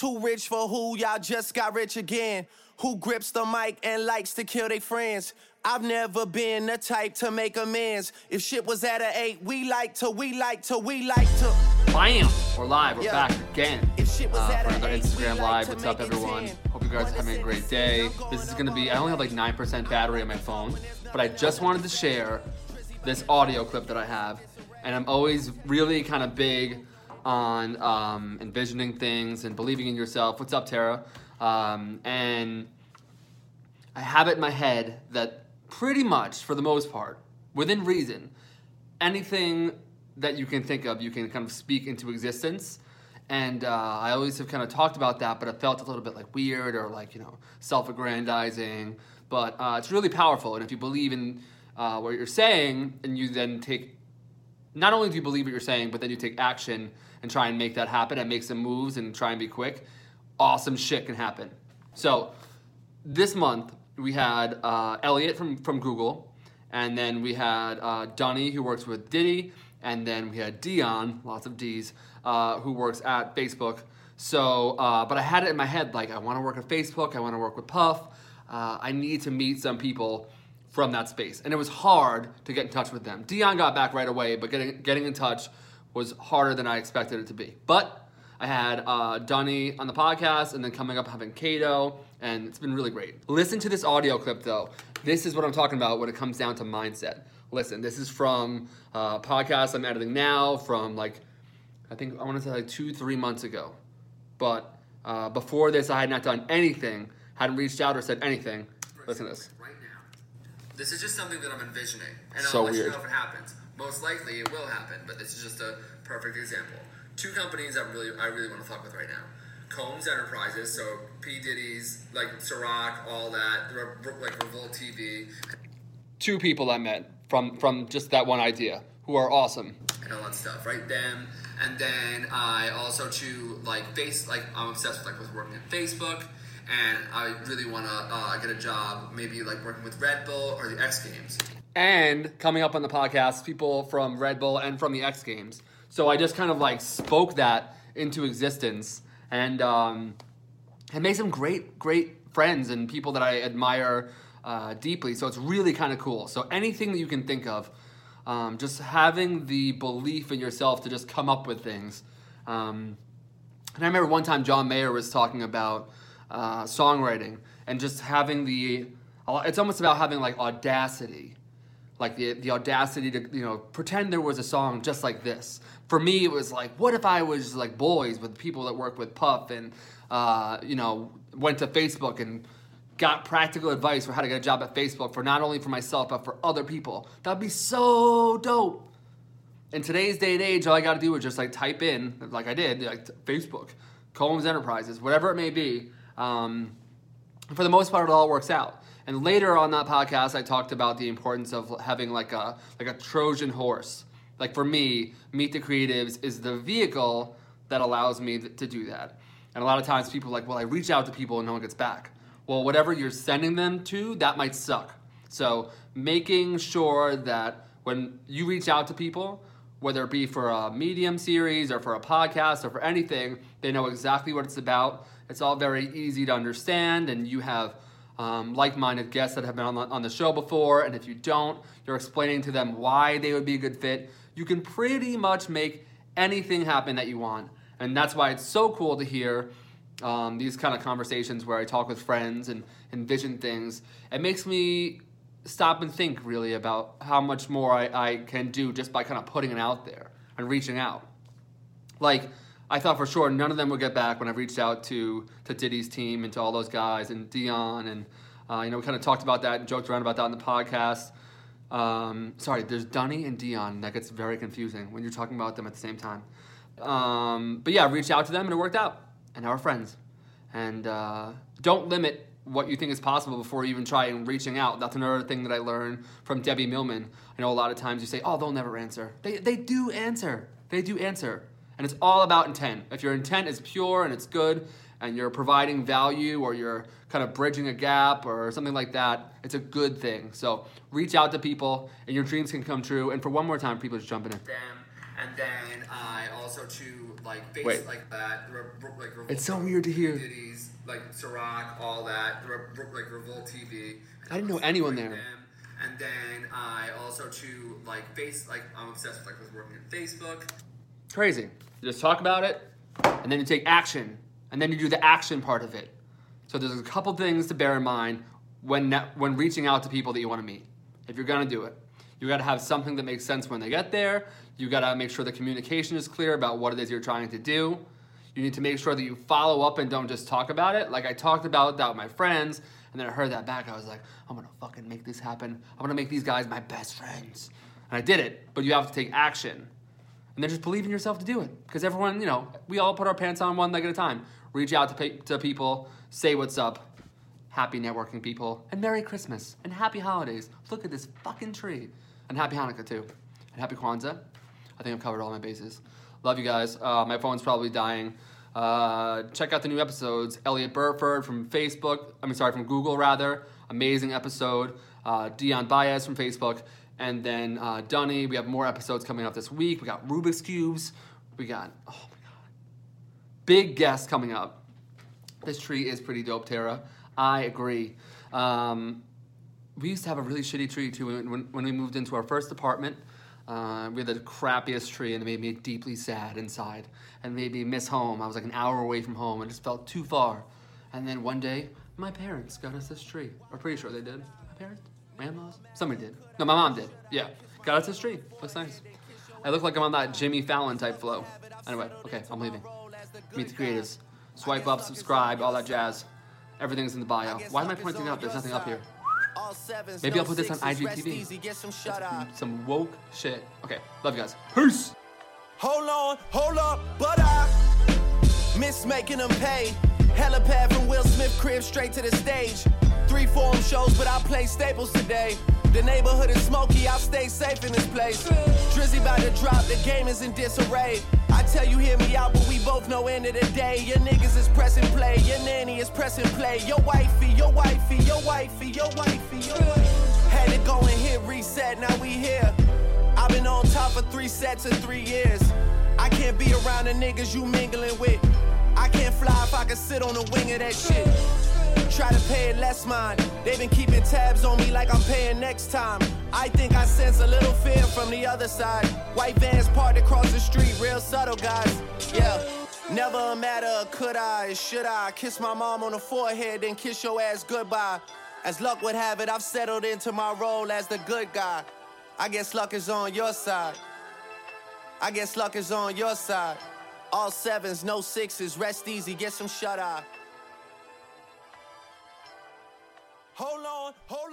Too rich for who? Y'all just got rich again. Who grips the mic and likes to kill their friends? I've never been the type to make amends. If shit was at an eight, we like to, we like to, we like to. Bam! We're live. We're Yeah. back again If shit was uh, at for another eight, Instagram like Live. What's up, everyone? 10. Hope you guys are having a great day. This is gonna be. I only have like nine percent battery on my phone, but I just wanted to share this audio clip that I have, and I'm always really kind of big on um, envisioning things and believing in yourself. What's up, Tara? Um, and I have it in my head that pretty much, for the most part, within reason, anything that you can think of, you can kind of speak into existence. And uh, I always have kind of talked about that, but it felt a little bit like weird or like, you know, self aggrandizing. But uh, it's really powerful. And if you believe in uh, what you're saying and you then take, not only do you believe what you're saying, but then you take action and try and make that happen and make some moves and try and be quick, awesome shit can happen. So this month we had uh, Elliot from, from Google, and then we had uh, who works with Diddy, and then we had Dion, lots of D's, uh, who works at Facebook. So, uh, but I had it in my head like I want to work at Facebook, I want to work with Puff, uh, I need to meet some people from that space, and it was hard to get in touch with them. Dion got back right away, but getting getting in touch was harder than I expected it to be. But I had uh, Dunny on the podcast, and then coming up having Kato, and it's been really great. Listen to this audio clip though. This is what I'm talking about when it comes down to mindset. Listen, this is from uh, a podcast I'm editing now from like I think I want to say like two, three months ago. But uh, before this, I had not done anything, hadn't reached out or said anything. Listen to this. right. This is just something that I'm envisioning, and So I'll let weird. you know if it happens. Most likely, it will happen, but this is just a perfect example. Two companies I really, I really want to fuck with right now. Combs Enterprises, so P Diddy's, like Ciroc, all that, like Revolt TV, Two people I met from from just that one idea who are awesome. and all that stuff, right? Them, and then I also too like face, like I'm obsessed with like with working at Facebook, and I really want to uh, get a job, maybe like working with Red Bull or the X Games. and coming up on the podcast, people from Red Bull and from the X Games. So I just kind of like spoke that into existence and um, and made some great, great friends and people that I admire uh, deeply. So it's really kind of cool. So anything that you can think of, um, just having the belief in yourself to just come up with things. Um, and I remember one time John Mayer was talking about uh, songwriting and just having the. It's almost about having like audacity, like the the audacity to you know pretend there was a song just like this. For me, it was like, what if I was like boys with people that work with Puff and uh, you know went to Facebook and got practical advice for how to get a job at Facebook for not only for myself but for other people. That'd be so dope in today's day and age, all I got to do is just like type in, like I did, like Facebook, Combs Enterprises, whatever it may be. Um, for the most part, it all works out. And later on that podcast, I talked about the importance of having like a like a Trojan horse. Like for me, Meet the Creatives is the vehicle that allows me to do that. And a lot of times, people are like, well, I reach out to people and no one gets back. Well, whatever you're sending them to, that might suck. So making sure that when you reach out to people, whether it be for a medium series or for a podcast or for anything, they know exactly what it's about. It's all very easy to understand, and you have um, like-minded guests that have been on the, on the show before. And if you don't, you're explaining to them why they would be a good fit. You can pretty much make anything happen that you want, and that's why it's so cool to hear um, these kind of conversations where I talk with friends and envision things. It makes me stop and think really about how much more I, I can do just by kind of putting it out there and reaching out. Like, I thought for sure none of them would get back when I reached out to, to Diddy's team and to all those guys and Dion. And, uh, you know, we kind of talked about that and joked around about that in the podcast. Um, sorry, there's Dunny and Dion. That gets very confusing when you're talking about them at the same time. Um, but yeah, I reached out to them and it worked out. And now we're friends. And uh, don't limit what you think is possible before you even try and reaching out. That's another thing that I learned from Debbie Millman. I know a lot of times you say, oh, they'll never answer. They, they do answer. They do answer. And it's all about intent. If your intent is pure and it's good and you're providing value or you're kind of bridging a gap or something like that, it's a good thing. So reach out to people and your dreams can come true. And for one more time, people just jumping in. them, and then I also to like face Wait. like that, re- re- like It's so weird to hear. Like Ciroc, all that, like Revolt TV. I didn't know anyone there. Them. And then I also to like face like I'm obsessed with like with working in Facebook. Crazy. You just talk about it, and then you take action, and then you do the action part of it. So there's a couple things to bear in mind when ne- when reaching out to people that you want to meet. If you're gonna do it, you got to have something that makes sense when they get there. You got to make sure the communication is clear about what it is you're trying to do. You need to make sure that you follow up and don't just talk about it. Like I talked about that with my friends, and then I heard that back. I was like, I'm gonna fucking make this happen. I'm gonna make these guys my best friends. And I did it, but you have to take action. And then just believe in yourself to do it. Because everyone, you know, we all put our pants on one leg at a time. Reach out to, to people, say what's up. Happy networking, people. And Merry Christmas. And Happy Holidays. Look at this fucking tree. And Happy Hanukkah, too. And Happy Kwanzaa. I think I've covered all my bases. Love you guys. Uh, my phone's probably dying. Uh, check out the new episodes. Elliot Burford from Facebook. I mean, sorry, from Google, rather. Amazing episode. Uh, Dion Baez from Facebook. And then uh, Dunny. We have more episodes coming up this week. We got Rubik's Cubes. We got, oh my God. Big guest coming up. This tree is pretty dope, Tara. I agree. Um, we used to have a really shitty tree too when, when, when we moved into our first apartment. Uh, we had the crappiest tree, and it made me deeply sad inside, and made me miss home. I was like an hour away from home, and just felt too far. And then one day, my parents got us this tree. I'm pretty sure they did. My parents, my somebody did. No, my mom did. Yeah, got us this tree. Looks nice. I look like I'm on that Jimmy Fallon type flow. Anyway, okay, I'm leaving. Meet the creators. Swipe up, subscribe, all that jazz. Everything's in the bio. Why am I pointing out There's nothing up here. Maybe I'll put this on IGTV. Some shut eye. Some woke shit. Okay, love you guys. Peace. Hold on, hold up, but I miss making them pay. Helipad from Will Smith crib straight to the stage. Three forum shows, but I play staples today. The neighborhood is smoky, I stay safe in this place. Drizzy about to drop, the game is in disarray. I tell you, hear me out, but we both know end of the day. Your niggas is pressing play, your nanny is pressing play. Your wifey, your wifey, your wifey, your wifey, your wifey. Had to go and hit reset, now we here. I've been on top for three sets in three years. I can't be around the niggas you mingling with. I can't fly if I can sit on the wing of that shit. Try to pay it less mind. They've been keeping tabs on me like I'm paying next time. I think I sense a little fear from the other side. White vans parked across the street, real subtle guys. Yeah. Never a matter could I, should I kiss my mom on the forehead, then kiss your ass goodbye. As luck would have it, I've settled into my role as the good guy. I guess luck is on your side. I guess luck is on your side. All sevens, no sixes, rest easy, get some shut eye. Hold on, hold